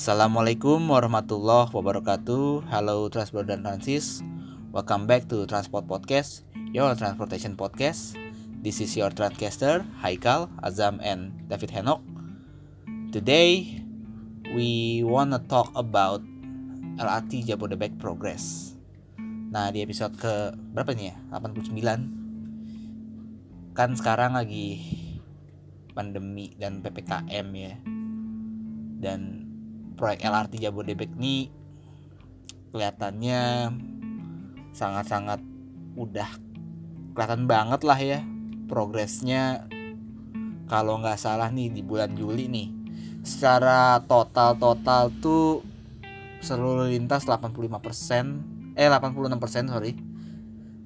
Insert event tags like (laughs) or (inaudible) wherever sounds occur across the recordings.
Assalamualaikum warahmatullahi wabarakatuh. Halo Transport dan Transis. Welcome back to Transport Podcast, your transportation podcast. This is your Transcaster, Haikal, Azam, and David Henok. Today, we wanna talk about LRT Jabodebek progress. Nah, di episode ke berapa nih ya? 89. Kan sekarang lagi pandemi dan PPKM ya. Dan proyek LRT Jabodebek ini kelihatannya sangat-sangat udah kelihatan banget lah ya progresnya. Kalau nggak salah nih di bulan Juli nih secara total total tuh seluruh lintas 85% eh 86% sorry.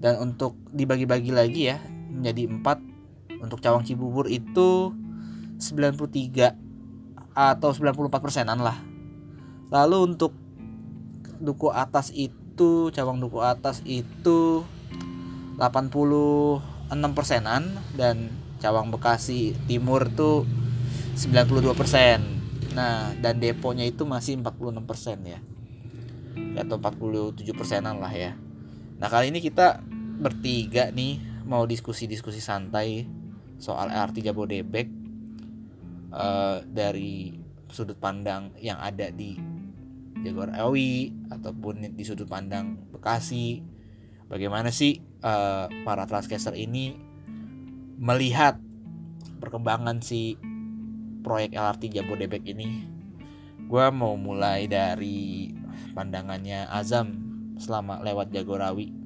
Dan untuk dibagi-bagi lagi ya menjadi 4 untuk Cawang Cibubur itu 93 atau 94 persenan lah lalu untuk duku atas itu cawang duku atas itu 86 persenan dan cawang bekasi timur tuh 92 persen. Nah dan deponya itu masih 46 persen ya. Atau 47 persenan lah ya. Nah kali ini kita bertiga nih mau diskusi-diskusi santai soal LRT Jabodebek uh, dari sudut pandang yang ada di Jaguar Awi ataupun di sudut pandang Bekasi. Bagaimana sih uh, para transcaster ini melihat perkembangan si proyek LRT Jabodebek ini? Gue mau mulai dari pandangannya Azam selama lewat Jagorawi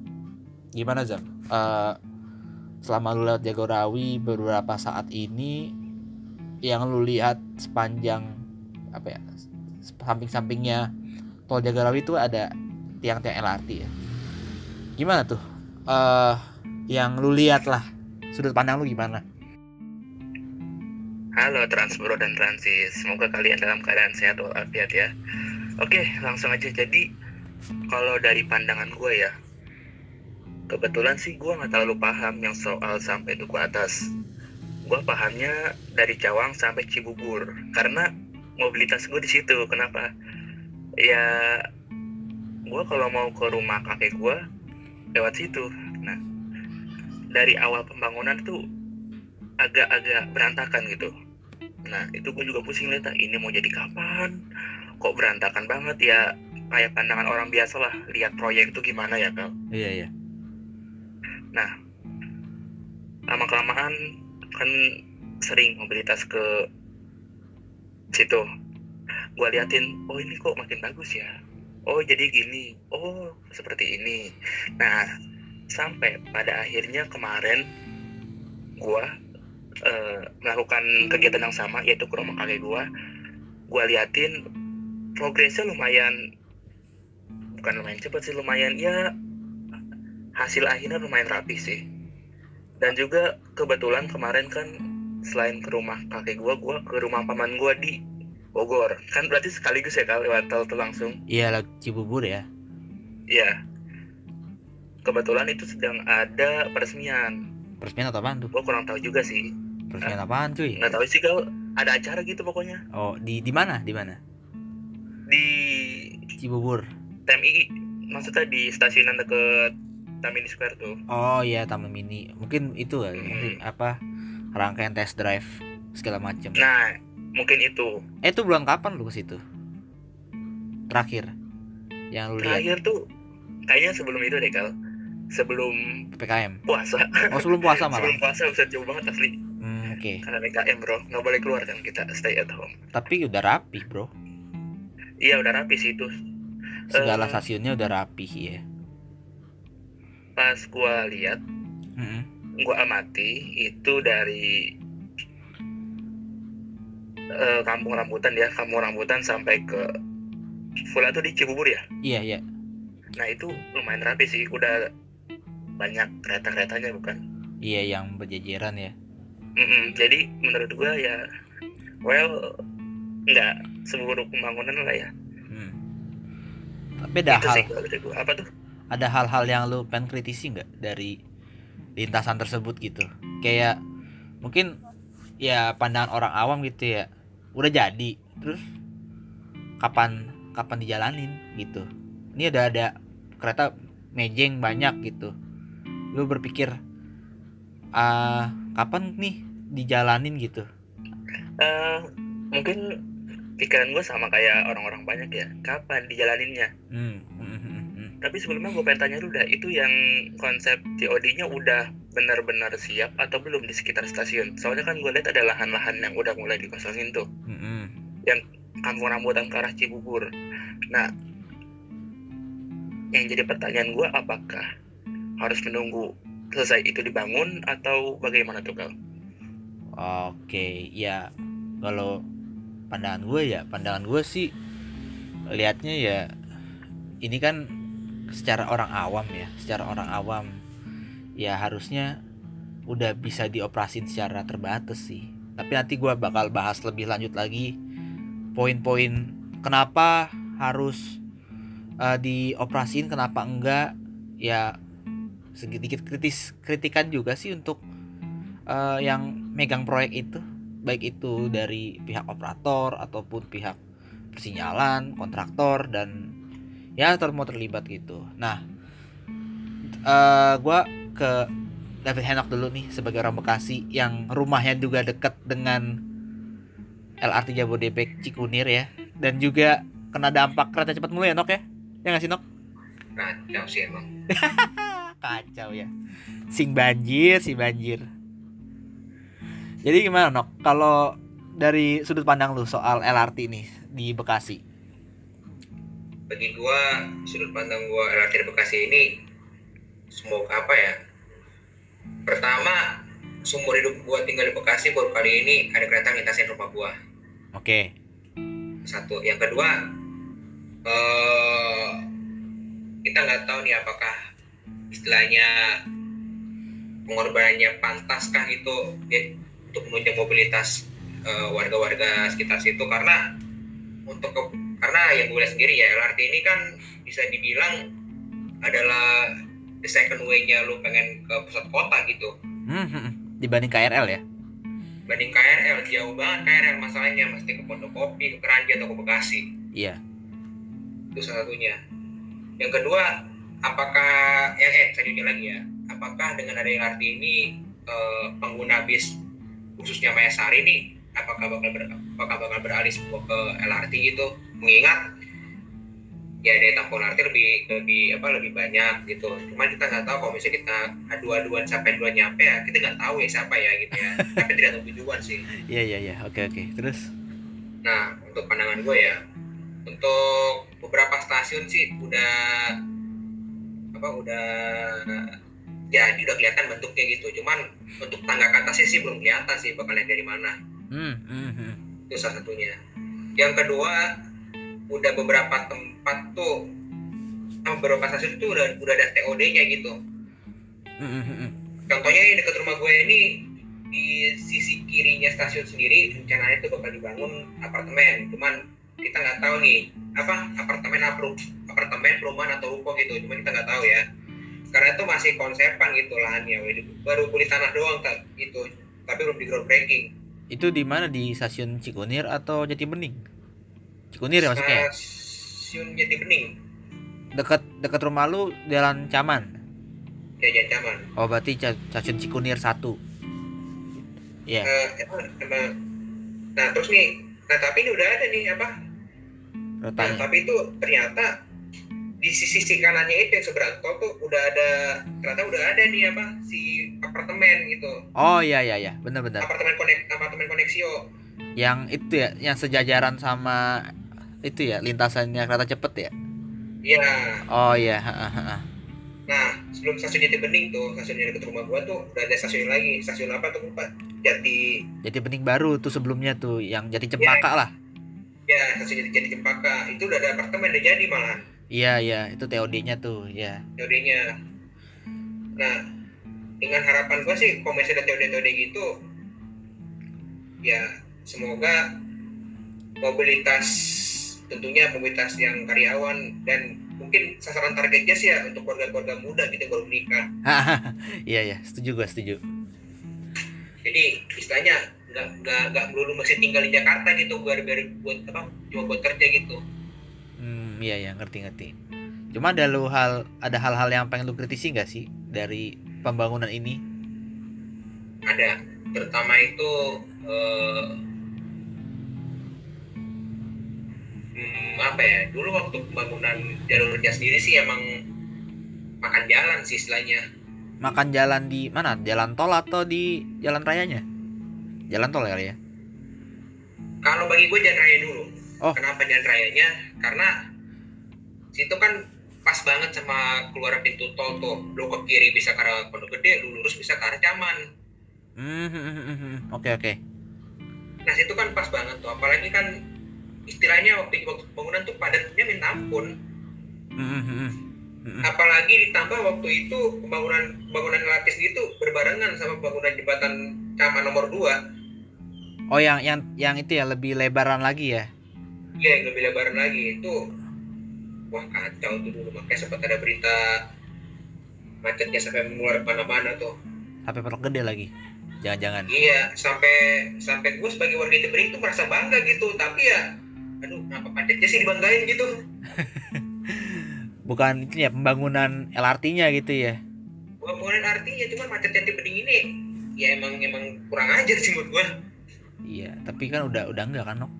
gimana Azam? Uh, selama lu lewat Jagorawi beberapa saat ini yang lu lihat sepanjang apa ya samping-sampingnya tol Jagorawi itu ada tiang-tiang LRT ya gimana tuh uh, yang lu lihat lah sudut pandang lu gimana Halo Transbro dan Transis, semoga kalian dalam keadaan sehat walafiat ya. Oke, langsung aja. Jadi, kalau dari pandangan gue ya, kebetulan sih gue nggak terlalu paham yang soal sampai duku atas. Gue pahamnya dari Cawang sampai Cibubur, karena mobilitas gue di situ. Kenapa? Ya, gue kalau mau ke rumah kakek gue lewat situ. Nah, dari awal pembangunan tuh agak-agak berantakan gitu. Nah, itu gue juga pusing lihat ini mau jadi kapan? Kok berantakan banget ya? Kayak pandangan orang biasa lah lihat proyek itu gimana ya, Kal? iya iya Nah, lama kelamaan kan sering mobilitas ke situ. Gue liatin, oh ini kok makin bagus ya. Oh jadi gini, oh seperti ini. Nah, sampai pada akhirnya kemarin gue uh, melakukan kegiatan yang sama yaitu ke rumah kakek gue. Gue liatin progresnya lumayan, bukan lumayan cepat sih, lumayan ya hasil akhirnya lumayan rapi sih. Dan juga kebetulan kemarin kan selain ke rumah kakek gua, gua ke rumah paman gua di Bogor. Kan berarti sekaligus ya kalau lewat tol tuh langsung. iya lah Cibubur ya Iya. Kebetulan itu sedang ada peresmian. peresmian atau apaan tuh Gua kurang tahu juga sih. peresmian apaan cuy Nggak tahu sih kalau ada acara gitu pokoknya oh di di mana di mana di Cibubur TMI. Maksudnya di stasiunan deket Tamini Square tuh. oh iya taman mini mungkin itu kali Hmm. apa rangkaian test drive segala macam Nah, mungkin itu. eh itu bulan kapan lu ke situ terakhir yang lu lihat Terakhir tuh kayaknya sebelum itu deh, Kal. Sebelum PPKM puasa. oh sebelum puasa (laughs) malah Sebelum puasa bisa jauh banget asli. hmm, oke Karena PKM bro, nggak boleh keluar kan kita stay at home. tapi udah rapi bro Iya udah rapi sih itu. segala Eh. stasiunnya udah rapi ya Pas gua lihat, Mm-mm. gua amati itu dari eh, kampung rambutan ya, kampung rambutan sampai ke Fula tuh di Cibubur ya. iya iya Nah itu lumayan rapi sih, udah banyak kereta-keretanya bukan? iya yang berjejeran ya Mm-mm, jadi menurut gua ya, well nggak seburuk pembangunan lah ya. hmm. tapi ada itu hal sih gua. Apa tuh? ada hal-hal yang lu pengen kritisi nggak dari lintasan tersebut gitu kayak mungkin ya pandangan orang awam gitu ya udah jadi. Terus kapan kapan dijalanin gitu. Ini udah ada kereta mejeng banyak gitu. Lu berpikir ah kapan nih dijalanin? gitu. Eh, mungkin pikiran gue sama kayak orang-orang banyak ya. Kapan dijalaninnya? Hmm, hmm, hmm, hmm. tapi sebelumnya gue pengen tanya dulu dah itu yang konsep COD-nya udah benar-benar siap atau belum di sekitar stasiun soalnya kan gue lihat ada lahan-lahan yang udah mulai dikosongin tuh Hmm, hmm. kampung rambutan ke arah Cibubur nah yang jadi pertanyaan gue apakah harus menunggu selesai itu dibangun atau bagaimana tuh kal? Oke, ya kalau pandangan gue ya, pandangan gue sih lihatnya ya ini kan secara orang awam ya, secara orang awam ya harusnya udah bisa dioperasin secara terbatas sih. Tapi nanti gue bakal bahas lebih lanjut lagi poin-poin kenapa harus uh, dioperasiin, kenapa enggak. Ya sedikit kritis kritikan juga sih untuk uh, yang megang proyek itu. Baik itu dari pihak operator ataupun pihak persinyalan kontraktor dan ya termau terlibat gitu. Nah uh, gue ke David Henok dulu nih sebagai orang Bekasi yang rumahnya juga dekat dengan LRT Jabodebek Cikunir ya. Dan juga kena dampak kereta cepat mulu ya Nok ya? Ya nggak sih Nok? Kacau sih emang. (laughs) Kacau ya. Sing banjir si banjir. Jadi gimana Nok? Kalau dari sudut pandang lu soal LRT nih di Bekasi. Bagi gua sudut pandang gua LRT di Bekasi ini semoga apa ya pertama seumur hidup gua tinggal di Bekasi baru kali ini ada kereta lintasin rumah gua. Oke. Satu. Yang kedua eh kita nggak tahu nih apakah istilahnya pengorbanannya pantaskah itu ya, untuk menunjang mobilitas eh, warga-warga sekitar situ. Karena untuk ke- karena yang gue lihat sendiri ya LRT ini kan bisa dibilang adalah the second way-nya lu pengen ke pusat kota gitu. Hmm, hmm, hmm. dibanding KRL ya? Banding KRL jauh banget KRL masalahnya. Mesti ke Pondokopi, ke Keranji atau ke Bekasi. Iya. Itu salah satunya. Yang kedua apakah yang eh selanjutnya lagi ya. Apakah dengan ada LRT ini eh, pengguna bis khususnya Mayasari ini apakah bakal ber, apakah bakal beralih semua ke LRT gitu? Mengingat ya daya tampung LRT lebih lebih apa lebih banyak gitu cuman kita nggak tahu kalau misalnya kita adu-aduan sampai dua nyampe ya kita nggak tahu ya siapa ya gitu ya (laughs) tapi tidak tujuan sih iya iya iya oke oke terus Nah, untuk pandangan gue ya, untuk beberapa stasiun sih udah apa udah jadi udah kelihatan bentuknya gitu. Cuman untuk tangga ke atasnya sih belum kelihatan sih bakal lihat dari mana. hmm, hmm, hmm. Itu salah satunya. Yang kedua, udah beberapa tempat tuh sama beberapa stasiun tuh udah udah ada TOD-nya gitu. Contohnya ini dekat rumah gue ini di sisi kirinya stasiun sendiri rencananya itu bakal dibangun apartemen. Cuman kita nggak tahu nih apa apartemen apa apartemen perumahan atau ruko gitu. Cuman kita nggak tahu ya. Karena itu masih konsepan gitu lahannya. Baru beli tanah doang tak gitu. Tapi belum di groundbreaking. Itu di mana? Di stasiun Cikunir atau Jatibening? Cikunir ya maksudnya? Ya? Stasiun Jati Bening. Dekat dekat rumah lu jalan Caman? Ya Jancaman oh berarti stasiun Cikunir satu. Iya. Eh, emang, emang. Nah terus nih nah tapi ini udah ada nih apa? Nah, Rotanya. tapi itu ternyata di sisi sisi kanannya itu yang seberang tol tuh udah ada ternyata udah ada nih apa si apartemen gitu. Oh iya iya iya, benar-benar. apartemen konek apartemen koneksio Yang itu ya, yang sejajaran sama itu ya lintasannya kereta cepet ya. iya. Oh iya, nah sebelum stasiun Jati Bening tuh stasiun yang dekat rumah gua tuh udah ada stasiun lagi stasiun apa tuh lupa Jati. Jadi bening baru tuh sebelumnya tuh yang Jati Cempaka lah. ya stasiun Jati, Jati Cempaka. Itu udah ada apartemen udah jadi malah. Iya iya, itu TOD-nya tuh, ya. teorinya nah dengan harapan gua sih kalau misalnya ada teori-teori gitu ya semoga mobilitas tentunya mobilitas yang karyawan dan mungkin sasaran targetnya sih ya untuk keluarga-keluarga muda gitu baru menikah (laughs) Iya iya, setuju gua, setuju. jadi istilahnya nggak nggak nggak melulu masih tinggal di Jakarta gitu biar biar buat apa cuma buat kerja gitu Hmm, iya ya ngerti ngerti. Cuma ada lu hal ada hal-hal yang pengen lu kritisi nggak sih dari pembangunan ini? ada terutama itu eh, apa ya dulu waktu pembangunan jalurnya sendiri sih emang makan jalan sih istilahnya Makan jalan di mana? Jalan tol atau di jalan rayanya? Jalan tol kali ya. kalau bagi gue jalan raya dulu Oh. kenapa jalan rayanya karena situ kan pas banget sama keluar pintu tol tuh lu ke kiri bisa ke arah pondok gede lu lurus bisa ke arah caman Hmm, hmm, hmm, hmm, hmm. Oke oke. nah situ kan pas banget tuh apalagi kan istilahnya waktu waktu pembangunan tuh padatnya minta ampun. Hmm, hmm, hmm, apalagi ditambah waktu itu pembangunan pembangunan lapis gitu berbarengan sama pembangunan jembatan Caman nomor 2 Oh yang yang yang itu ya lebih lebaran lagi ya? ya yang lebih lebaran lagi itu. Wah kacau tuh dulu. Makanya sempat ada berita macetnya sampai mengular mana-mana tuh. Sampai pondok gede lagi. Jangan-jangan. iya sampai sampai gue sebagai warga Jember itu merasa bangga gitu. Tapi ya aduh kenapa macetnya sih dibanggain gitu (laughs) Bukan itu ya pembangunan LRT-nya gitu ya. pembangunan artinya cuma macetnya di Bening ini ya emang emang kurang aja sih menurut gue Iya, tapi kan udah udah enggak kan, Nok?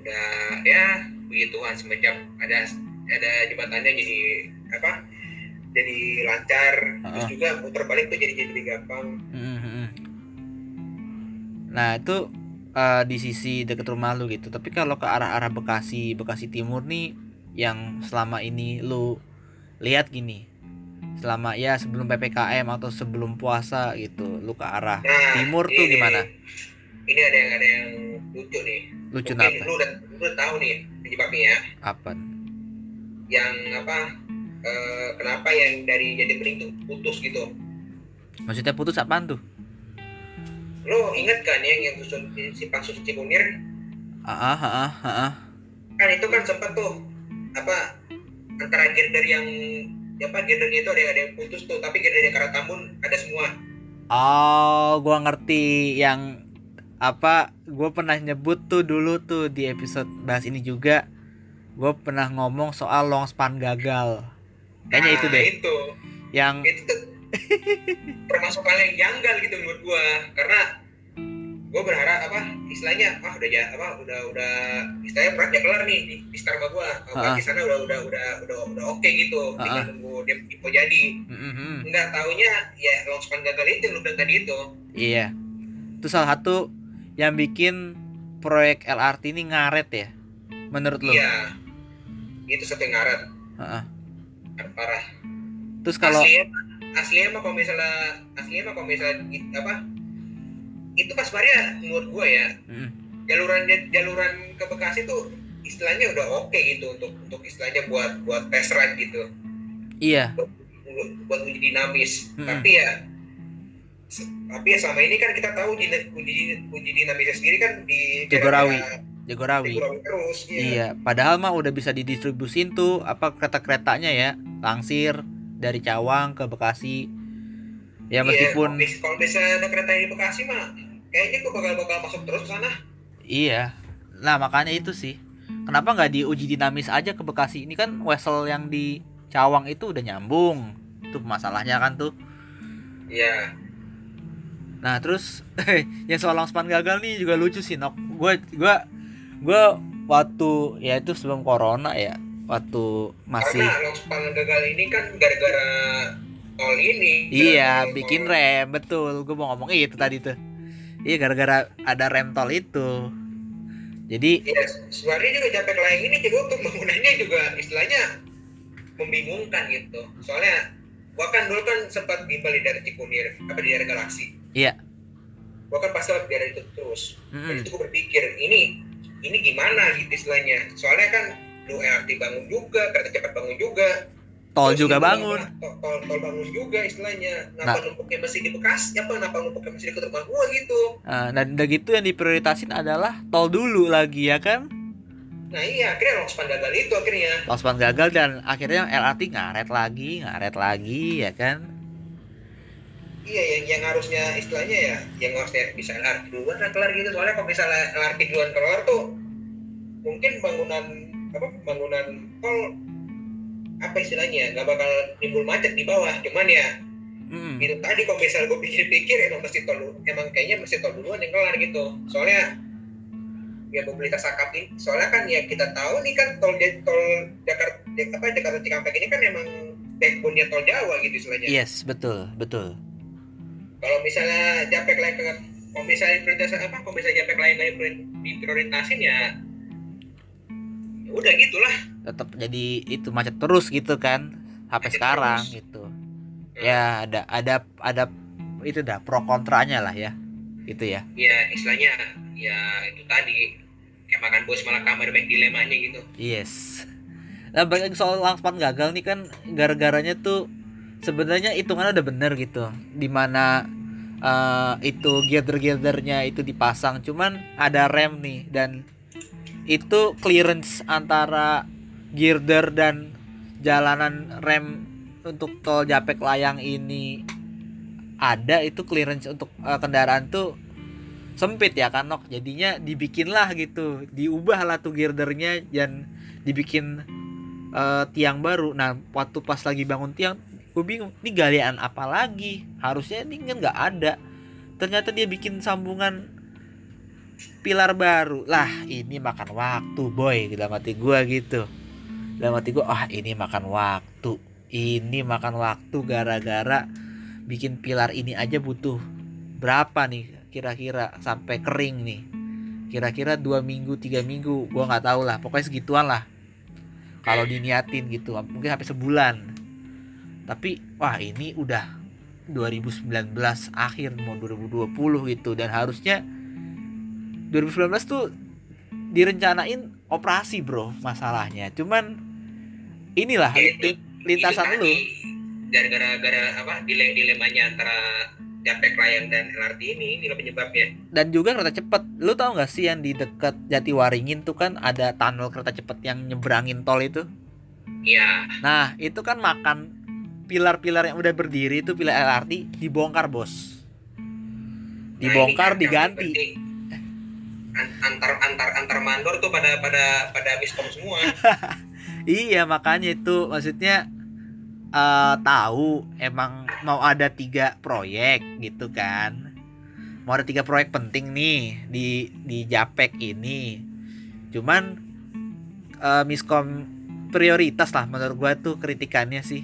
udah ya begituan semenjak ada ada jembatannya jadi apa jadi lancar terus Ah. juga muter balik tuh jadi jadi gampang hmm, hmm. Nah, itu eh, di sisi deket rumah lu gitu. Tapi kalau ke arah-arah Bekasi, Bekasi Timur nih yang selama ini lu lihat gini. Selama ya sebelum PPKM atau sebelum puasa gitu, lu ke arah nah timur tuh ini- gimana? ini ada yang ada yang lucu nih Lucu mungkin apa? lu udah lu udah tahu nih penyebabnya ya Apa? yang apa eh, kenapa yang dari Bening tuh putus gitu Maksudnya putus apaan tuh? Lo inget kan yang yang simpang susun Cikunir Ah, ah, ah, ah, ah. kan itu kan sempat tuh apa antara girder yang apa girdernya itu ada ada yang putus tuh tapi girder yang Karatambun ada semua Oh, gua ngerti yang apa? Gue pernah nyebut tuh dulu tuh di episode bahas ini juga. Gue pernah ngomong soal long span gagal. Kayaknya itu Nah, deh. itu Yang itu tuh termasuk hal yang janggal gitu menurut gua karena gua berharap apa istilahnya ah udah ya apa udah udah istilahnya proyek kelar nih di, di Starbucks gua apa Ah. di sana udah udah udah udah udah oke gitu tinggal Ah. nunggu dia info jadi Mm, mm, mm. nggak taunya ya longspan gagal itu lu bilang tadi itu iya, itu salah satu yang bikin proyek LRT ini ngaret ya, menurut lo? iya itu satu yang ngaret Heeh. parah Terus kalau aslinya mah kalau misalnya aslinya mah kalau misalnya it- apa itu pas Maria menurut gua ya Mm, jaluran jaluran ke Bekasi tuh istilahnya udah oke gitu untuk untuk istilahnya buat buat test ride gitu iya, buat uji dinamis Mm-mm. tapi ya tapi ya selama ini kan kita tahu uji uji, uji dinamisnya sendiri kan di Jagorawi. Jagorawi. Jagorawi terus iya. Iya, padahal mah udah bisa didistribusin tuh apa kereta-keretanya ya, langsir dari Cawang ke Bekasi. Ya Iya, meskipun bis- kalau bisa ada kereta di Bekasi mah kayaknya gua bakal bakal masuk terus ke sana iya. Nah, makanya itu sih. Kenapa nggak diuji dinamis aja ke Bekasi? Ini kan wesel yang di Cawang itu udah nyambung. Itu masalahnya kan tuh. iya Nah, terus (laughs) yang soal longspan gagal nih juga lucu sih, Nok. Gue gua gua waktu ya itu sebelum corona ya, waktu masih karena longspan gagal ini kan gara-gara tol ini Iya, bikin tol. rem, betul. Gue mau ngomong itu tadi tuh. Iya, gara-gara ada rem tol itu. Jadi, Iya, sebenarnya juga Japek Layang ini juga pembangunannya juga istilahnya membingungkan gitu. Soalnya gua kan dulu kan sempat di Bali dari Cikunir, apa di daerah Galaksi. Iya. Gua kan pasti lewat daerah itu terus. Mm, itu gua berpikir, ini ini gimana gitu istilahnya. Soalnya kan lu LRT bangun juga, kereta cepat bangun juga. tol Terus juga bangun. Tol, tol, tol bangun juga istilahnya. Kenapa Nah. numpuknya masih di Bekasi? Apa kenapa numpuknya masih di rumah gua gitu? Nah, dan udah gitu yang diprioritasin adalah tol dulu lagi ya kan. Nah iya, akhirnya longspan gagal itu akhirnya. Longspan gagal dan akhirnya LRT ngaret lagi, ngaret lagi ya kan. Iya yang yang harusnya istilahnya ya yang harusnya bisa LRT duluan kan kelar gitu soalnya kalau misalnya LRT duluan keluar tuh mungkin bangunan apa pembangunan tol apa istilahnya nggak bakal timbul macet di bawah cuman ya Mm. itu tadi kalau misal gue pikir-pikir emang mesti tol emang kayaknya mesti tol duluan yang kelar gitu soalnya ya mobilitas akap ini soalnya kan ya kita tahu nih kan tol tol Jakarta apa Jakarta Cikampek ini kan emang backbone-nya tol Jawa gitu istilahnya Yes, betul, betul. kalau misalnya Japek lain ke kalau misalnya prioritas apa kalau misalnya Japek lain diprior- diprioritasin ya udah gitulah Tetap jadi itu macet terus gitu kan sampai Macet sekarang terus. gitu. Ya ada ada ada itu dah pro kontranya lah ya. Itu ya. ya istilahnya ya itu tadi kayak makan bos malah kamar banyak dilemanya gitu Yes. Nah, balik lagi soal langspan gagal nih kan gara-garanya tuh sebenarnya hitungannya udah bener gitu. Di mana eh, itu girder-girdernya itu dipasang, cuman ada rem nih dan itu clearance antara girder dan jalanan rem untuk tol Japek Layang ini ada itu clearance untuk eh, kendaraan tuh sempit ya kan Nok. Jadinya dibikinlah gitu diubah lah tuh girdernya dan dibikin eh, tiang baru. Nah waktu pas lagi bangun tiang gue bingung ini galian apa lagi? Harusnya ini kan nggak ada. Ternyata dia bikin sambungan pilar baru. Lah ini makan waktu boy. Dalam hati gue gitu. Dalam hati gue ah ini makan waktu. Ini makan waktu gara-gara bikin pilar ini aja butuh berapa nih kira-kira? Sampai kering nih. Kira-kira dua minggu tiga minggu gua nggak tahu lah. Pokoknya segituan lah. Kalau diniatin gitu mungkin sampai sebulan. Tapi wah ini udah 2019 akhir mau 2020 gitu. Dan harusnya 2019 tuh direncanain operasi bro masalahnya. Cuman inilah Ya, itu- li- lintasan Itu lu. gara-gara gara apa dile dilemanya antara Japek Layang dan LRT ini ini penyebabnya. Dan juga kereta cepet. Lu tau gak sih yang di dekat Jatiwaringin tuh kan ada tunnel kereta cepet yang nyebrangin tol itu? Ya nah itu kan makan pilar-pilar yang udah berdiri itu pilar LRT dibongkar bos. Nah, dibongkar yang diganti antar antar antar mandor tuh pada pada pada miskom semua. (laughs) Iya makanya itu maksudnya eh tahu emang mau ada tiga proyek gitu kan. Mau ada tiga proyek penting nih di di Japek ini. Cuman eh, miskom prioritas lah menurut gua tuh kritikannya sih.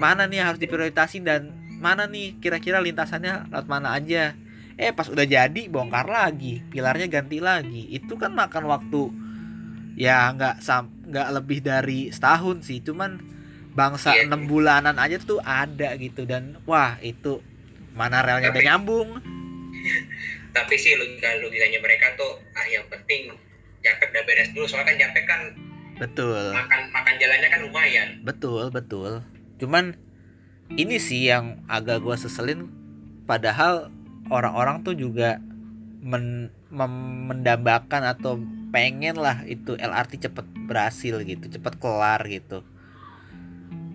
Mana nih harus diprioritasin dan mana nih kira-kira lintasannya lewat mana aja eh pas udah jadi bongkar lagi. Pilarnya ganti lagi. Itu kan makan waktu ya nggak sam nggak lebih dari setahun sih. Cuman bangsa Iya. enam bulanan aja tuh ada gitu. Dan wah itu mana relnya udah nyambung. (laughs) Tapi sih logika logikanya mereka tuh ah yang penting Japek udah beres dulu. Soalnya kan Japek kan betul. makan makan jalannya kan lumayan. Betul betul. Cuman ini sih yang agak gua seselin. Padahal orang-orang tuh juga men mem- mendambakan atau pengen lah itu LRT cepet berhasil gitu cepet kelar gitu.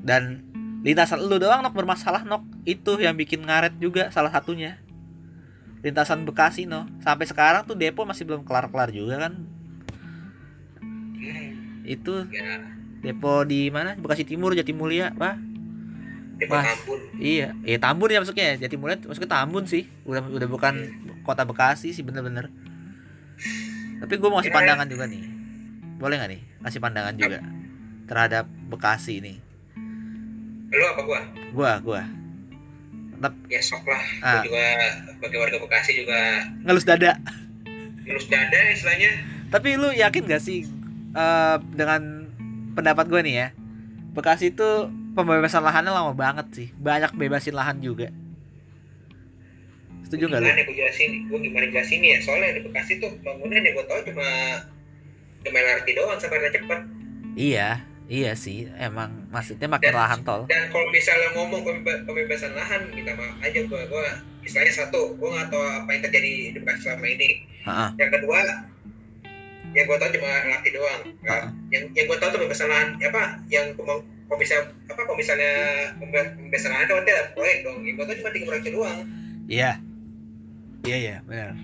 Dan lintasan lu doang nok bermasalah nok. Itu yang bikin ngaret juga salah satunya. Lintasan Bekasi no sampai sekarang tuh depo masih belum kelar-kelar juga kan. Itu ya depo di mana? Bekasi Timur Jatimulya wah Mas. Tambun Iya, iya Tambun ya masuknya ya. Jatimulya masuknya Tambun sih. Udah udah bukan kota Bekasi sih bener-bener. Tapi gue mau kasih Ya. pandangan juga nih. Boleh nggak nih? Kasih pandangan juga terhadap Bekasi ini. lu apa gua Gua, gua ya sok lah Ah. Gua juga sebagai warga Bekasi juga ngelus dada. lulus dada istilahnya Tapi lu yakin gak sih eh, dengan pendapat gue nih ya? Bekasi itu pembebasan lahannya lama banget sih. Banyak bebasin lahan juga. Setuju gak lu? gimana gue jelasin gue gimana jelasin ya soalnya di Bekasi tuh bangunan yang gue tahu cuma cuma LRT doang sampai kereta cepat Iya, iya sih. Emang maksudnya makin Dan- lahan tol. dan kalau misalnya ngomong pembeba- pembebasan lahan minta maaf aja gue gue istilahnya satu gue nggak tahu apa yang terjadi di Bekasi selama ini Heeh. yang kedua yang gue tahu cuma LRT doang Heeh. yang yang gue tahu tuh pembebasan lahan apa yang kalau misal apa kalau misalnya pembe- pembebasan lahan itu nanti ada proyek dong. Gue tahu cuma tiga proyek doang. Iya. Iya iya benar.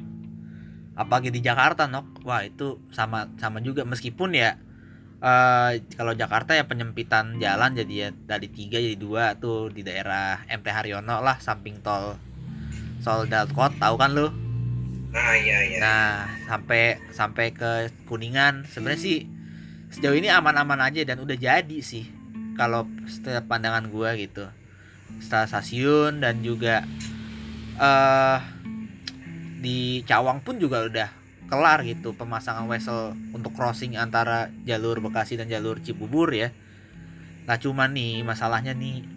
apalagi di Jakarta nok. Wah itu sama sama juga. Meskipun ya eh kalau Jakarta ya penyempitan jalan jadi ya dari tiga jadi dua tuh di daerah MT Haryono lah samping tol tol Dalkot. Tahu kan lu? Nah iya iya. Nah sampai sampai ke Kuningan. Sebenarnya sih sejauh ini aman-aman aja dan udah jadi sih kalau setiap pandangan gua gitu setelah stasiun dan juga eh di Cawang pun juga udah kelar gitu pemasangan wesel untuk crossing antara jalur Bekasi dan jalur Cibubur ya. Nah cuman nih masalahnya nih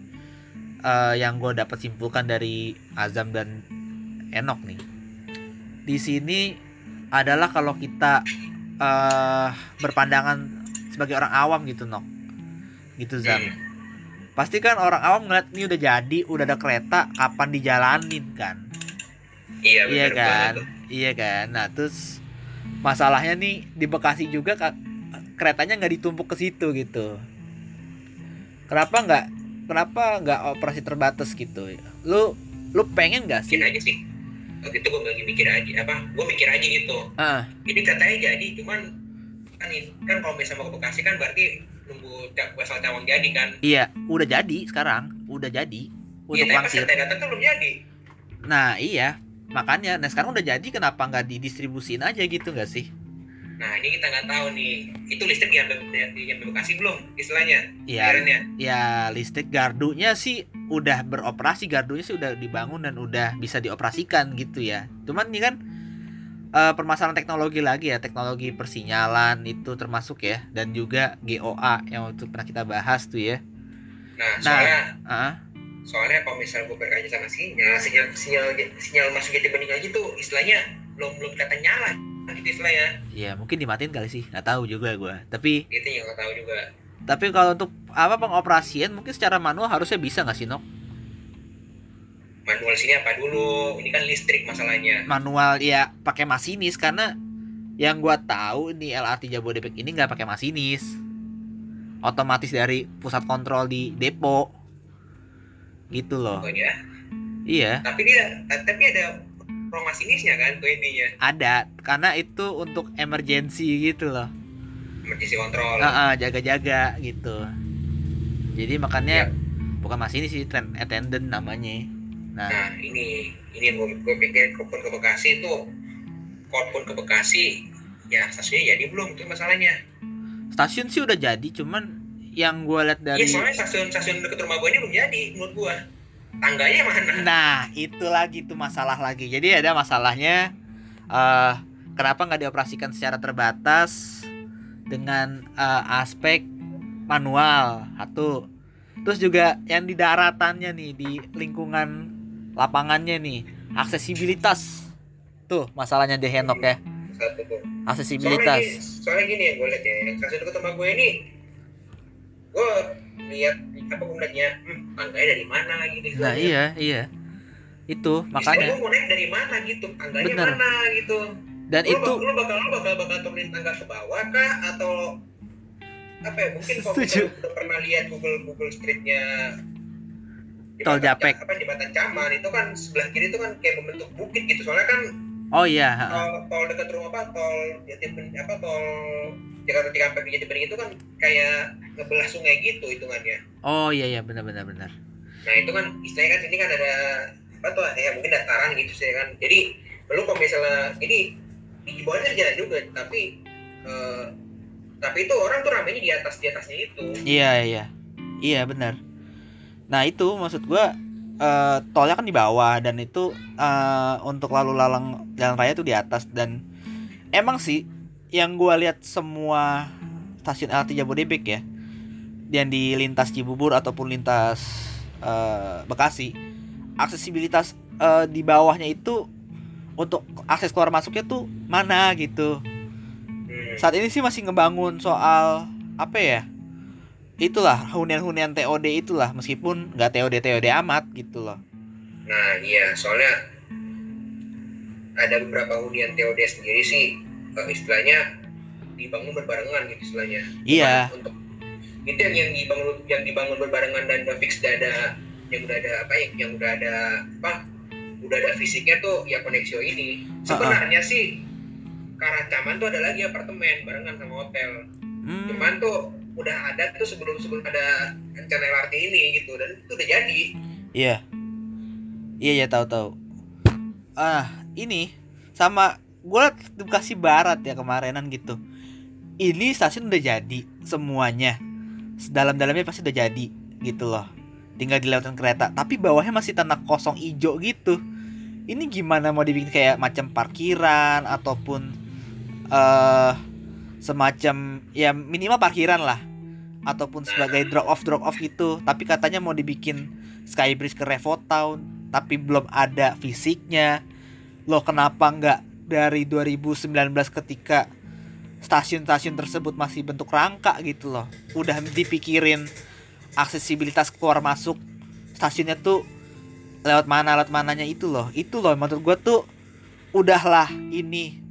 eh, yang gue dapat simpulkan dari Azam dan Enok nih. Di sini adalah kalau kita eh berpandangan sebagai orang awam gitu Nok. Gitu Zam. Hmm. Pasti kan orang awam ngeliat ini udah jadi, udah ada kereta, kapan dijalanin kan? iya iya kan? banget iya kan? Nah terus masalahnya nih di Bekasi juga keretanya nggak ditumpuk ke situ gitu. Kenapa nggak kenapa nggak operasi terbatas gitu? Lu lu pengen nggak mikir sih aja sih. Waktu itu gue lagi mikir aja apa gue mikir aja gitu. Ah ini katanya jadi cuman kan kan kalau misalnya mau ke Bekasi kan berarti nunggu ca- asal cawang jadi kan. Iya udah jadi sekarang udah jadi iya untuk tapi langsir katanya datang kan belum jadi. Nah iya makanya nah sekarang udah jadi kenapa nggak didistribusin aja gitu nggak sih? Nah ini kita nggak tahu nih itu listrik diambil diambil Bekasi belum istilahnya Iya ya listrik gardunya sih udah beroperasi gardunya sih udah dibangun dan udah bisa dioperasikan gitu ya. Cuman ini kan eh, permasalahan teknologi lagi ya teknologi persinyalan itu termasuk ya dan juga GOA yang waktu pernah kita bahas tuh ya. Nah Nah. soalnya ah soalnya kalau misalnya gue berkaca sama sinyal sinyal sinyal sinyal masuk jadi bening aja tuh istilahnya belum belum kelihatan nyala gitu istilahnya. Ya mungkin dimatiin kali sih nggak tahu juga gua. Tapi gitu yang nggak tahu juga. tapi kalau untuk apa pengoperasian mungkin secara manual harusnya bisa nggak sih nok manual sini apa dulu? Ini kan listrik masalahnya. Manual ya pakai masinis karena yang gua tahu ini LRT Jabodebek ini nggak pakai masinis. Otomatis dari pusat kontrol di depo. Gitu loh. Pokoknya iya? Tapi dia tapi ada ruang masinisnya kan tuh intinya ada karena itu untuk emergency gitu loh. Emergency control. Ah, ah, jaga-jaga gitu. Jadi makanya Iya. bukan masinis sih train attendant namanya nah nah ini ini gue, gue pikir kalaupun ke Bekasi tuh kalaupun ke Bekasi ya stasiunnya jadi belum itu masalahnya stasiun sih udah jadi cuman yang gua lihat dari Iya soalnya stasiun stasiun dekat rumah gue ini belum jadi menurut gue tangganya mana Nah, itu lagi tuh masalah lagi. Jadi ada masalahnya eh kenapa nggak dioperasikan secara terbatas dengan eh, aspek manual satu. Terus juga yang di daratannya nih di lingkungan lapangannya nih aksesibilitas. Tuh masalahnya di Henok ya. tuh soalnya Aksesibilitas. gini, soalnya gini ya gue lihat ya dekat rumah gue ini gue lihat apa gue ngeliatnya hmm, tangganya dari mana gitu Nah, iya, iya. Itu makanya gue mau naik dari mana gitu tangganya Bener. mana gitu dan lu, itu lu bakal lu bakal bakal turunin tangga ke bawah kah atau apa ya mungkin kalau udah pernah lihat Google Google Streetnya Tol Japek. apa jembatan Caman itu kan sebelah kiri itu kan kayak membentuk bukit gitu. Soalnya kan Oh iya, tol, tol dekat rumah apa tol Jatibening apa tol Jakarta Cikampek Jatibening itu kan kayak ngebelah sungai gitu hitungannya. Oh iya iya benar benar benar. nah itu kan istilahnya kan sini kan ada apa tuh ya mungkin dataran gitu sih kan. Jadi lu kalau misalnya jadi di bawahnya jalan juga tapi eh, tapi itu orang tuh ramenya di atas di atasnya itu. Iya iya. Iya benar. Nah itu maksud gua eh, tolnya kan di bawah dan itu eh, untuk lalu lalang jalan raya itu di atas. Dan emang sih yang gua lihat semua stasiun LRT Jabodebek ya yang di lintas Cibubur ataupun lintas eh, Bekasi aksesibilitas eh, di bawahnya itu untuk akses keluar masuknya tuh mana gitu. Saat ini sih masih ngebangun soal apa ya itulah hunian-hunian TOD itulah meskipun nggak TOD TOD amat gitu loh. Nah iya soalnya ada beberapa hunian TOD sendiri sih eh, istilahnya dibangun berbarengan gitu istilahnya. Iya. Cuman untuk itu yang yang dibangun yang dibangun berbarengan dan udah fix udah ada yang udah ada apa ya yang udah ada apa udah ada fisiknya tuh ya koneksio ini. Sebenarnya sih ke arah Caman tuh ada lagi apartemen barengan sama hotel. Hmm. Cuman tuh udah ada tuh sebelum sebelum ada rencana LRT ini gitu dan itu udah jadi. Iya. Iya ya tahu tahu. Ah, ini sama gue Bekasi Barat ya kemarinan gitu. Ini stasiun udah jadi semuanya. Dalam-dalamnya pasti udah jadi gitu loh. Tinggal dilewatkan kereta, tapi bawahnya masih tanah kosong ijo gitu. Ini gimana mau dibikin kayak macam parkiran ataupun eh semacam ya minimal parkiran lah. Ataupun sebagai drop off drop off gitu. Tapi katanya mau dibikin Skybridge ke Revo Town tapi belum ada fisiknya. Loh kenapa nggak dari 2019 ketika stasiun-stasiun tersebut masih bentuk rangka gitu loh? Udah dipikirin aksesibilitas keluar masuk stasiunnya tuh lewat mana lewat mananya itu loh. Itu loh menurut gue tuh udahlah ini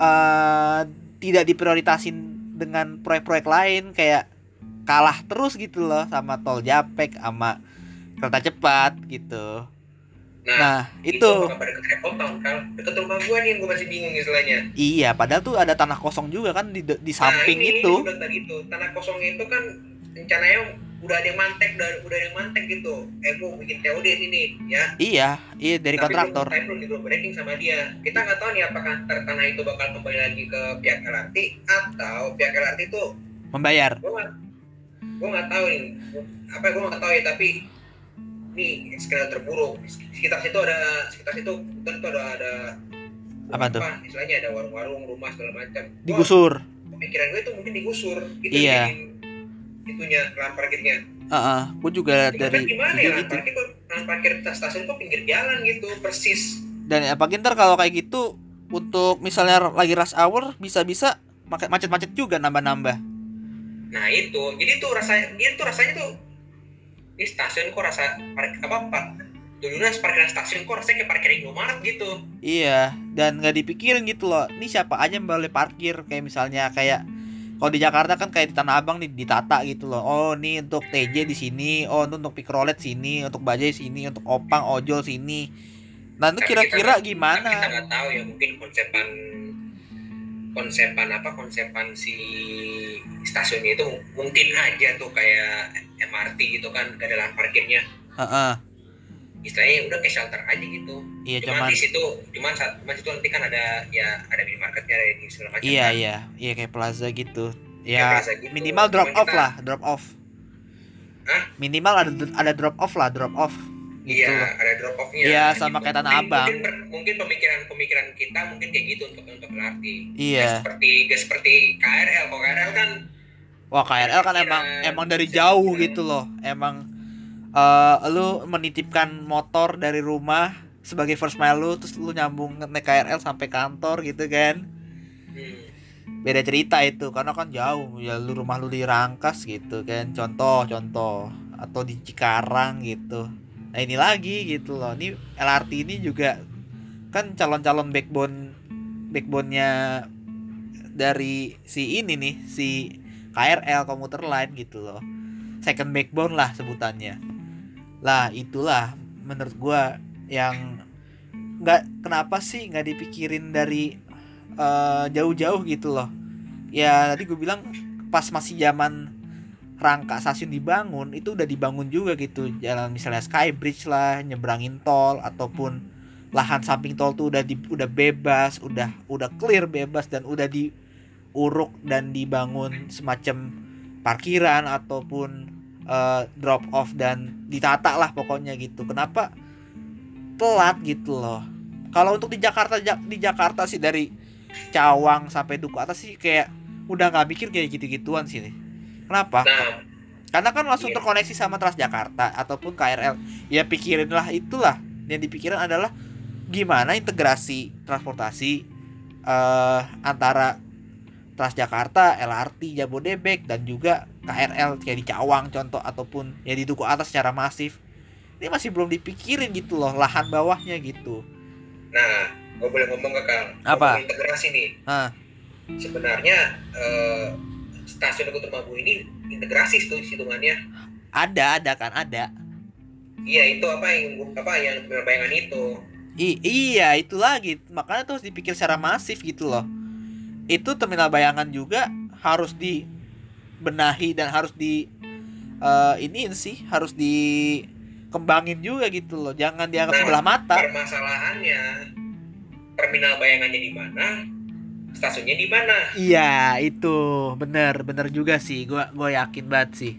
eh tidak diprioritasin dengan proyek-proyek lain kayak kalah terus gitu loh sama tol Japek sama kereta cepat gitu. Nah, Nah, itu itu pada ke? Deket rumah gua nih, gua masih bingung istilahnya. iya padahal tuh ada tanah kosong juga kan di di samping nah, ini, itu. Ini itu tanah kosong itu kan rencananya udah ada yang mantek, udah, udah ada yang mantek gitu. Eh, gua bikin TOD sini ya. Iya, iya dari Tapi kontraktor. Tapi belum di breaking sama dia. Kita nggak tahu nih apakah tanah itu bakal kembali lagi ke pihak LRT atau pihak LRT itu Membayar. gua nggak tahu nih apa gua nggak tahu ya tapi nih skenario terburuk sekitar situ ada sekitar situ hutan itu ada ada Apa tuh? istilahnya ada warung-warung rumah segala macam Gua- Digusur. pemikiran gue itu mungkin digusur gitu Iya. bikin itunya lahan parkirnya. Heeh, gua juga Tapi dari gimana ya lahan parkir kok lahan parkir stasiun kok pinggir jalan gitu persis. Dan apa ntar kalau kayak gitu untuk misalnya lagi rush hour bisa-bisa macet-macet juga nambah-nambah. nah itu. Jadi tuh rasanya dia tuh rasanya tuh ini stasiun kok rasa park apa pak dulunya parkiran stasiun kok rasanya kayak parkir Indomaret gitu. Iya, dan nggak dipikirin gitu loh. Ini siapa aja yang boleh parkir? Kayak misalnya kayak kalau di Jakarta kan kayak di Tanah Abang nih ditata gitu loh. Oh, ini untuk TJ di sini, oh ini untuk Pikrolet sini, untuk Bajai sini, untuk Opang ojol sini. Nah, itu kira-kira gimana? kita nggak tahu ya mungkin konsepan konsepan apa konsepan si stasiunnya itu mungkin aja tuh kayak MRT gitu kan gak ada lahan parkirnya Heeh. Istilahnya udah kayak shelter aja gitu Iya, cuman, cuman di situ cuman saat cuman situ nanti kan ada ya ada minimarketnya ada ini segala macam iya kan. iya, iya kayak plaza gitu. Kayak Ya, plaza gitu. minimal drop Cuman off kita- lah, drop off. Hah? Minimal ada ada drop off lah, drop off gitu. Iya, ada drop off-nya. Iya, sama kayak Tanah Mungkin- Abang. Mungkin, mungkin pemikiran-pemikiran kita mungkin kayak gitu untuk untuk LRT. Iya. Nggak seperti nggak seperti KRL. Kalau KRL kan Wah KRL kan emang emang dari jauh gitu loh. Emang eh lu menitipkan motor dari rumah sebagai first mile lu terus lu nyambung naik KRL sampai kantor gitu kan. hmm, Beda cerita itu karena kan jauh ya lu rumah lu di Rangkas gitu kan. Contoh contoh atau di Cikarang gitu. Nah ini lagi gitu loh. Ini LRT ini juga kan calon-calon backbone backbone-nya dari si ini nih si KRL komuter line gitu loh second backbone lah sebutannya lah itulah menurut gua yang nggak kenapa sih nggak dipikirin dari eh, jauh-jauh gitu loh. Ya tadi gue bilang pas masih zaman rangka stasiun dibangun itu udah dibangun juga gitu. Jalan misalnya Skybridge lah nyebrangin tol ataupun lahan samping tol tuh udah di, udah bebas udah udah clear bebas dan udah diuruk dan dibangun semacam parkiran ataupun eh, drop off dan ditata lah pokoknya gitu kenapa telat gitu loh kalau untuk di Jakarta Ja- di Jakarta sih dari Cawang sampai Duku atas sih kayak udah nggak mikir kayak gitu-gituan sih nih. Kenapa? nah Karena kan langsung Iya. terkoneksi sama Transjakarta ataupun KRL. Ya pikirin lah itulah yang dipikirin adalah gimana integrasi transportasi eh antara Transjakarta, LRT Jabodebek dan juga KRL kayak di Cawang contoh ataupun ya di Duku atas secara masif. Ini masih belum dipikirin gitu loh lahan bawahnya gitu. nah gue boleh ngomong ke Kang Apa? Ngomong integrasi nih Hah. sebenarnya eh, stasiun Rumah Gue ini integrasi tuh hitungannya Ada, ada kan ada. iya itu apa yang apa yang bayangan itu I iya itu lagi makanya tuh harus dipikir secara masif gitu loh itu terminal bayangan juga harus dibenahi dan harus di uh, iniin sih harus dikembangin juga gitu loh. Jangan dianggap Nah, sebelah mata. permasalahannya terminal bayangannya di mana stasiunnya di mana? Iya itu. Bener bener juga sih. Gua gua yakin banget sih.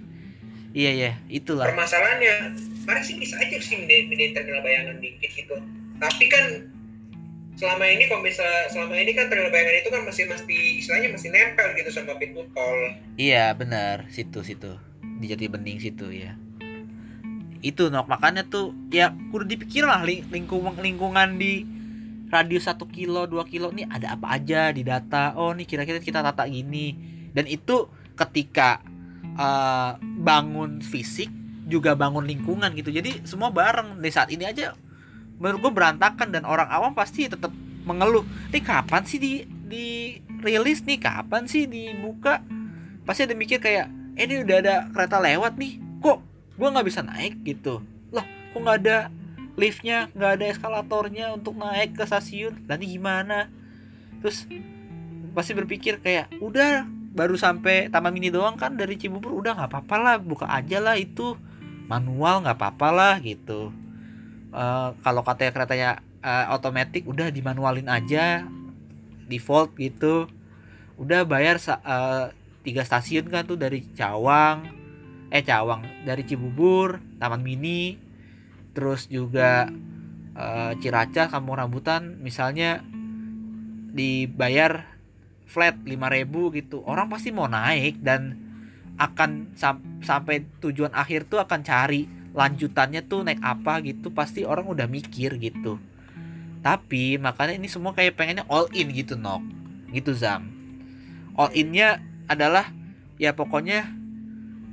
Iya iya. Itulah. Permasalahannya mari sih bisa aja sih mindahin terminal bayangan dikit gitu. Tapi kan selama ini kalau bisa selama ini kan terminal bayangan itu kan masih masih istilahnya masih nempel gitu sama pintu tol. Iya benar. Situ situ. Di Jati Bening situ ya. Itu nok. Makanya tuh ya kudu dipikir lah ling- lingkungan lingkungan di radius 1 kilo 2 kilo nih ada apa aja di data. Oh nih kira-kira kita tata gini. Dan itu ketika eh, bangun fisik juga bangun lingkungan gitu. Jadi semua bareng. Di saat ini aja menurut gue berantakan dan orang awam pasti tetap mengeluh. Nih kapan sih di di rilis nih? Kapan sih dibuka? Pasti ada mikir kayak eh, ini udah ada kereta lewat nih. Kok gue nggak bisa naik? Gitu. Lah kok nggak ada liftnya nggak ada eskalatornya untuk naik ke stasiun? Ini gimana? Terus pasti berpikir kayak udah baru sampai taman mini doang kan dari Cibubur. Udah nggak apa-apa lah buka aja lah itu. Manual nggak apa-apa lah gitu Eh, kalau katanya keretanya eh, otomatis udah dimanualin aja default gitu. Udah bayar eh, tiga stasiun kan tuh dari Cawang eh Cawang dari Cibubur Taman Mini terus juga eh, Ciracas Kampung Rambutan misalnya dibayar flat 5000 gitu. Orang pasti mau naik dan akan sam- sampai tujuan akhir tuh akan cari lanjutannya tuh naik apa gitu pasti orang udah mikir gitu. Tapi makanya ini semua kayak pengennya all in gitu nok. Gitu zam. All innya adalah ya pokoknya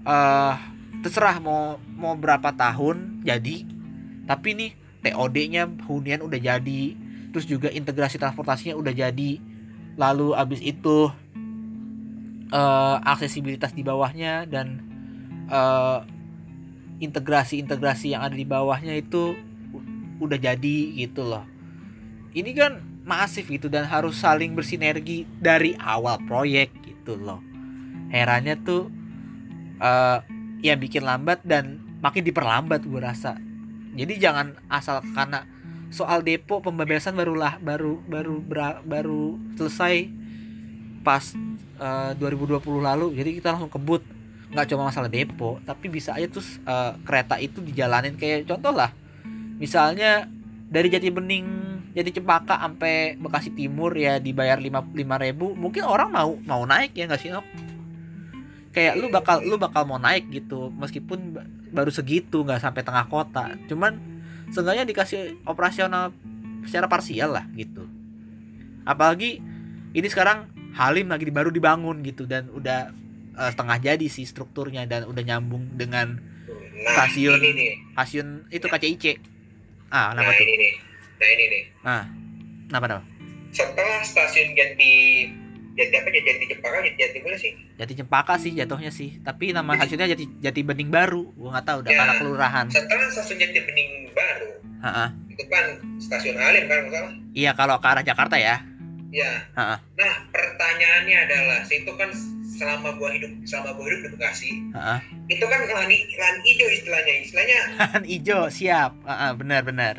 eh terserah mau mau berapa tahun jadi. Tapi nih TOD-nya hunian udah jadi. Terus juga integrasi transportasinya udah jadi. Lalu abis itu eh, aksesibilitas di bawahnya dan eh, integrasi-integrasi yang ada di bawahnya itu udah jadi gitu loh. Ini kan masif gitu dan harus saling bersinergi dari awal proyek gitu loh. Herannya tuh eh ya bikin lambat dan makin diperlambat gue rasa. Jadi jangan asal karena soal depo pembebasan barulah baru baru bera- baru selesai pas eh, 2020 lalu. Jadi kita langsung kebut nggak cuma masalah depo tapi bisa aja terus eh, kereta itu dijalanin. Kayak contoh lah misalnya dari Jati Bening Jati Cempaka sampai Bekasi Timur ya dibayar lima lima ribu mungkin orang mau mau naik ya nggak sih Nok? kayak lu bakal lu bakal mau naik gitu meskipun ba- baru segitu nggak sampai tengah kota. Cuman seenggaknya dikasih operasional secara parsial lah gitu. Apalagi ini sekarang Halim lagi baru dibangun gitu dan udah eh, setengah jadi sih strukturnya dan udah nyambung dengan nah Stasiun. ini nih. stasiun itu KCIC. Ah nah kenapa tuh? ini nih. Nah ini nih. Ah kenapa kenapa? Setelah stasiun Jati Jati apa Jati Jati Jepara Jati Jati mana sih? Jati Cempaka sih jatuhnya sih. Tapi nama stasiunnya Jati Jati Bening Baru. Gua nggak tahu udah Ya. karena kelurahan. setelah stasiun Jati Bening baru Heeh. itu kan stasiun Halim kan nggak salah. Iya kalau ke arah Jakarta ya. Ya Heeh. nah pertanyaannya adalah itu kan selama gua hidup selama gua hidup di Bekasi Heeh. itu kan lahan, lahan hijau istilahnya istilahnya (laughs) Kan ijo siap. Heeh, benar benar.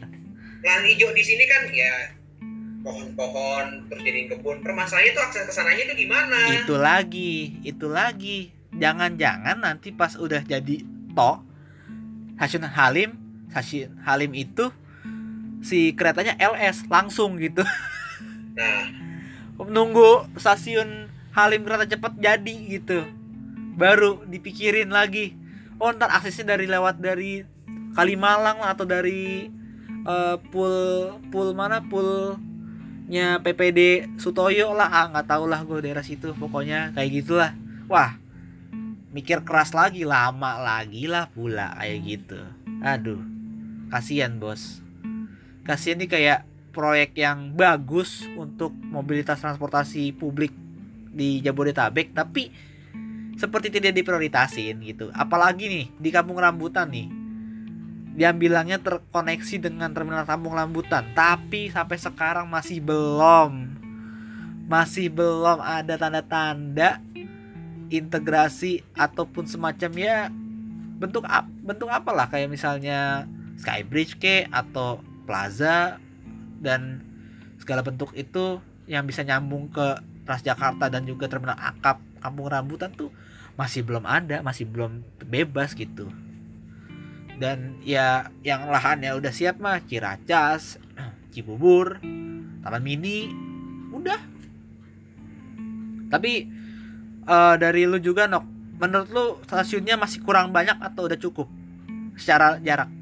Lahan hijau di sini kan ya pohon-pohon terus jadiin kebun. Permasalahannya itu akses ke sananya itu gimana? Itu lagi itu lagi. Jangan-jangan nanti pas udah jadi to stasiun Halim stasiun Halim itu si keretanya LS langsung gitu. Nah. (laughs) Nunggu stasiun Halim kereta cepat jadi gitu. Baru dipikirin lagi. Oh ntar aksesnya dari lewat dari Kalimalang atau dari eh, pool pool mana? Poolnya PPD Sutoyo lah. Ah nggak tahu lah gue daerah situ. Pokoknya kayak gitulah. Wah mikir keras lagi. Lama lagi lah pula kayak gitu. Aduh kasihan bos. Kasihan nih kayak proyek yang bagus untuk mobilitas transportasi publik di Jabodetabek tapi seperti tidak diprioritasin gitu apalagi nih di kampung rambutan nih dia bilangnya terkoneksi dengan terminal Kampung Rambutan, tapi sampai sekarang masih belum. Masih belum ada tanda-tanda integrasi ataupun semacam ya bentuk ap, bentuk apalah kayak misalnya Skybridge ke atau Plaza dan segala bentuk itu yang bisa nyambung ke Transjakarta dan juga terminal akap Kampung Rambutan tuh masih belum ada, masih belum bebas gitu. Dan ya yang lahannya udah siap mah Ciracas, (clears throat) Cibubur, Taman Mini, udah. Tapi eh, dari lu juga Nok, menurut lu stasiunnya masih kurang banyak atau udah cukup secara jarak?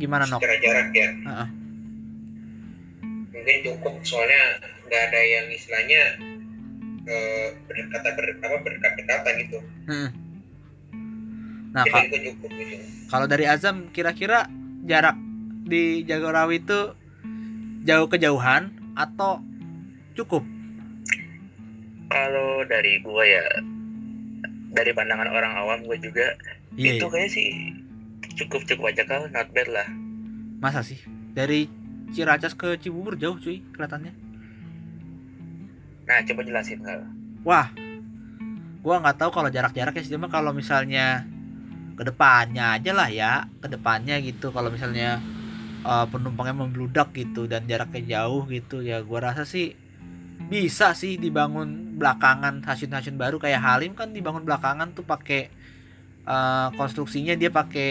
Gimana Nok? secara jarak ya Heeh. Mungkin cukup soalnya nggak ada yang istilahnya eh, berdekatan ber, apa berdekat-dekatan gitu Mm-mm. Nah, ka- cukup gitu kalau dari Azam kira-kira jarak di Jagorawi itu jauh kejauhan atau cukup? Kalau dari gua ya dari pandangan orang awam gue juga Iya, itu iya. kayak sih cukup cukup aja kal not bad lah Masa sih? Dari Ciracas ke Cibubur jauh cuy kelihatannya. nah coba jelasin kal Wah, gua nggak tahu kalau jarak-jaraknya sih, cuma kalau misalnya ke depannya aja lah ya, ke depannya gitu. Kalau misalnya eh, penumpangnya membludak gitu dan jaraknya jauh gitu, ya gua rasa sih bisa sih dibangun belakangan stasiun-stasiun baru kayak Halim kan dibangun belakangan tuh pakai eh, konstruksinya dia pakai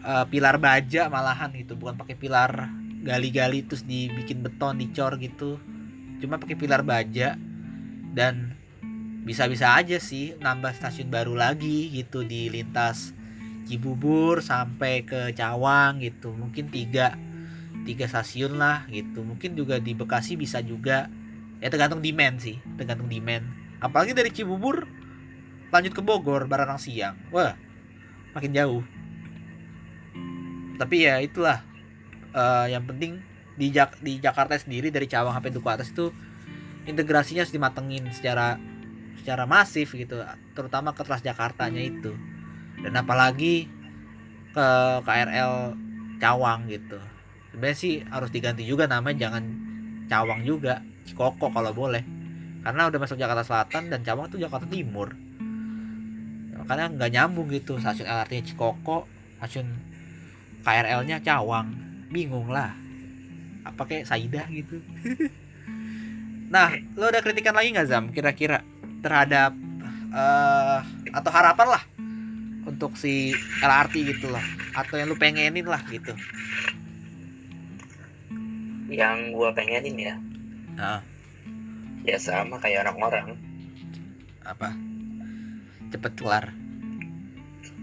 eh, pilar baja malahan gitu, bukan pakai pilar gali-gali terus dibikin beton dicor gitu. Cuma pakai pilar baja. Dan bisa-bisa aja sih nambah stasiun baru lagi gitu di lintas Cibubur sampai ke Cawang gitu. Mungkin tiga tiga stasiun lah gitu. Mungkin juga di Bekasi bisa juga. Ya tergantung demand sih tergantung demand. Apalagi dari Cibubur lanjut ke Bogor barang siang. Wah makin jauh. Tapi ya itulah Eh, yang penting di Jak- di Jakarta sendiri dari Cawang sampai Duku Atas itu integrasinya harus dimatengin secara secara masif gitu terutama ke Transjakartanya itu. Dan apalagi ke KRL Cawang gitu. Sebenarnya sih harus diganti juga namanya jangan Cawang juga Cikoko kalau boleh. Karena udah masuk Jakarta Selatan dan Cawang tuh Jakarta Timur. Makanya nggak nyambung gitu stasiun LRT-nya Cikoko stasiun KRL-nya Cawang bingung lah apa kayak Saida gitu. (laughs) Nah lo ada kritikan lagi nggak Zam? Kira-kira terhadap eh atau harapan lah untuk si LRT gitu loh atau yang lu pengenin lah gitu. Yang gua pengenin ya. Nah ya sama kayak orang-orang. Apa? Cepet kelar.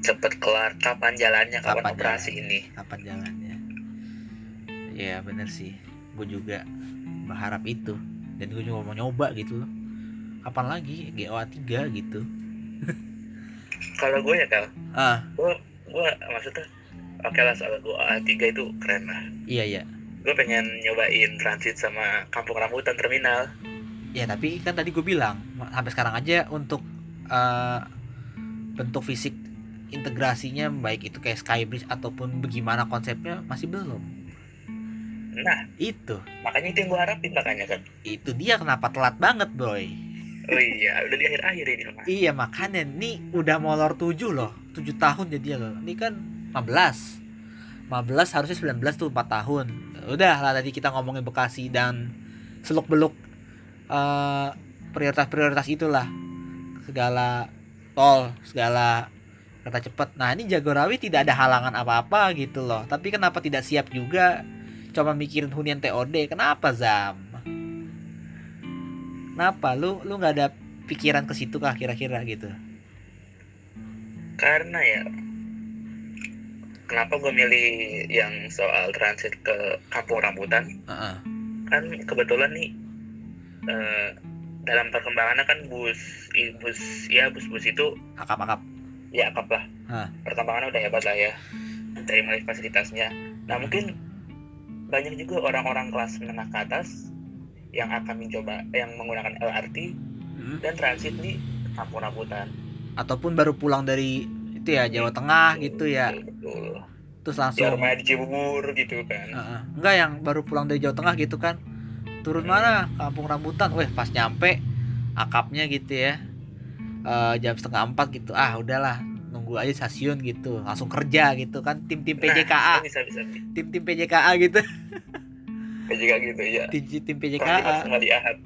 Cepet kelar. Kapan jalannya? Kapan, Kapan operasi ini? Kapan jalannya ya bener sih. Gue juga berharap itu. Dan gue juga mau nyoba gitu loh. Kapan lagi? GOA 3 gitu. (laughs) Kalau gue ya kal. Ah. Gue gue maksudnya oke lah soal gua A3 itu keren lah. Iya iya. Gue pengen nyobain transit sama kampung rambutan terminal. Ya tapi kan tadi gue bilang sampai sekarang aja untuk eh, bentuk fisik integrasinya baik itu kayak skybridge ataupun bagaimana konsepnya masih belum nah itu. Makanya itu yang gue harapin makanya kan itu dia kenapa telat banget boy. Oh iya udah di akhir-akhir ini mah iya makanya nih udah molor 7 loh. 7 tahun jadi loh. Ini kan 15 15 harusnya 19 tuh 4 tahun. Udah lah tadi kita ngomongin Bekasi dan seluk beluk eh, prioritas-prioritas itulah. Segala tol segala kereta cepat. Nah ini Jagorawi tidak ada halangan apa-apa gitu loh. Tapi kenapa tidak siap juga coba mikirin hunian TOD kenapa Zam? Kenapa? Lu lu nggak ada pikiran ke situ kah kira-kira gitu? Karena ya kenapa gue milih yang soal transit ke kampung rambutan? Heeh. kan kebetulan nih eh, dalam perkembangannya kan bus bus ya bus-bus itu akap-akap. Ya akap lah. Hah. perkembangannya udah hebat lah ya dari mulai fasilitasnya. Nah mungkin banyak juga orang-orang kelas menengah ke atas yang akan mencoba yang menggunakan LRT Mm. dan transit di kampung rambutan ataupun baru pulang dari gitu ya Jawa Tengah gitu ya. Betul. Terus ya langsung rumahnya di Cibubur gitu kan. Heeh. enggak yang baru pulang dari Jawa Tengah gitu kan. Turun mana? Kampung rambutan weh pas nyampe akapnya gitu ya. Eh, jam setengah empat gitu. Ah udahlah nunggu aja stasiun gitu langsung kerja gitu kan (laughs) (laughs) tim tim PJKA Nah, bisa bisa tim tim PJKA gitu. PJK gitu ya tim tim PJKA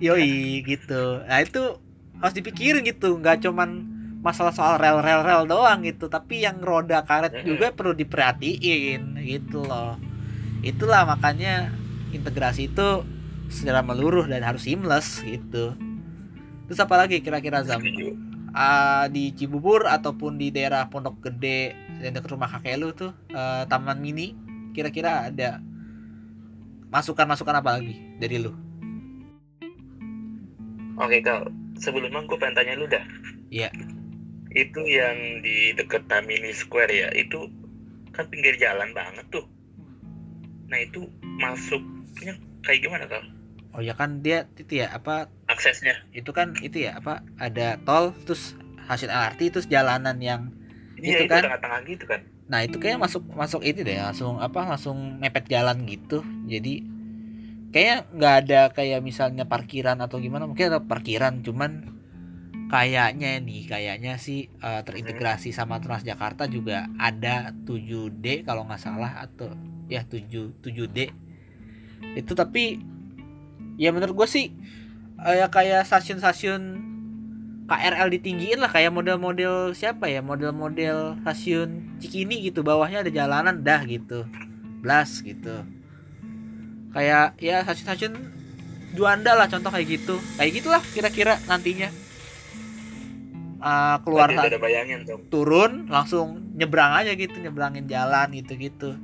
yoi gitu. Nah itu harus dipikirin gitu nggak cuman masalah soal rel rel rel doang gitu tapi yang roda karet juga perlu diperhatiin gitu loh. Itulah makanya integrasi itu secara meluruh dan harus seamless gitu. Terus apa lagi kira-kira Zam Ah, di Cibubur ataupun di daerah Pondok Gede dan dekat rumah kakek lu tuh eh, taman mini kira-kira ada masukan-masukan apa lagi dari lu Oke kal, sebelumnya gue pengen tanya lu dah. Iya. Itu yang di deket Tamini Square ya, itu kan pinggir jalan banget tuh. Nah itu masuknya kayak gimana kal? Oh ya kan dia itu ya apa Aksesnya? itu kan itu ya apa ada tol terus hasil LRT terus jalanan yang Iya Itu itu kan. tengah-tengah gitu kan? nah itu kayak masuk masuk itu deh langsung apa langsung mepet jalan gitu jadi kayak nggak ada kayak misalnya parkiran atau gimana mungkin ada parkiran cuman kayaknya nih kayaknya sih eh, terintegrasi sama Transjakarta juga ada 7D kalau nggak salah atau ya 7 7D itu tapi ya menurut gue sih ya kayak stasiun-stasiun KRL ditinggiin lah kayak model-model siapa ya? Model-model stasiun Cikini gitu bawahnya ada jalanan dah gitu. Blas gitu. Kayak ya stasiun-stasiun Juanda lah contoh kayak gitu. Kayak gitulah kira-kira nantinya. Ah, keluar Tadi udah bayangin tuh. turun langsung nyebrang aja gitu nyebrangin jalan gitu gitu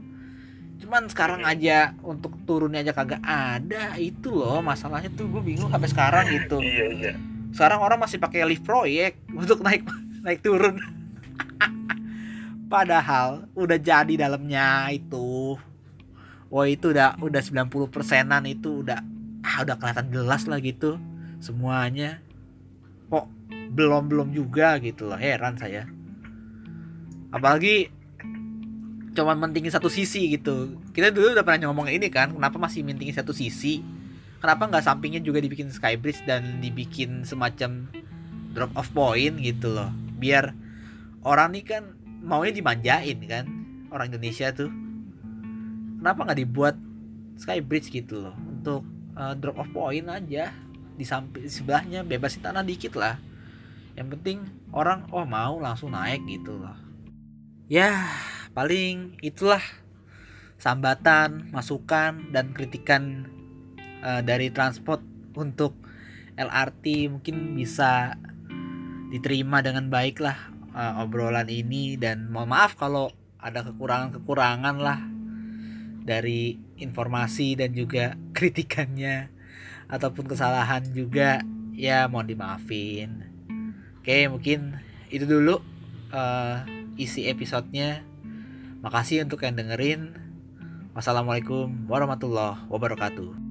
cuman sekarang aja untuk turunnya aja kagak ada. Itu loh masalahnya tuh gue bingung sampai sekarang gitu. Iya iya. sekarang orang masih pakai lift proyek untuk naik naik turun. (laughs) Padahal udah jadi dalamnya itu. Wah itu udah udah 90 persenan itu udah ah udah kelihatan jelas lah gitu semuanya. Kok belum belum juga gitu loh heran saya. Apalagi cuman mentingin satu sisi gitu. Kita dulu udah pernah ngomong ini kan kenapa masih mentingin satu sisi? Kenapa nggak sampingnya juga dibikin skybridge dan dibikin semacam drop off point gitu loh? Biar orang nih kan maunya dimanjain kan orang Indonesia tuh. Kenapa nggak dibuat skybridge gitu loh? Untuk uh, drop off point aja di samping sebelahnya bebasin tanah dikit lah. Yang penting orang oh mau langsung naik gitu loh. Ya paling itulah sambatan masukan dan kritikan eh, dari transport untuk LRT mungkin bisa diterima dengan baik lah eh, obrolan ini. Dan mohon maaf kalau ada kekurangan-kekurangan lah dari informasi dan juga (laughs) kritikannya ataupun kesalahan juga. Ya mohon dimaafin. Oke mungkin itu dulu eh, isi episodenya makasih untuk yang dengerin. Wassalamualaikum warahmatullahi wabarakatuh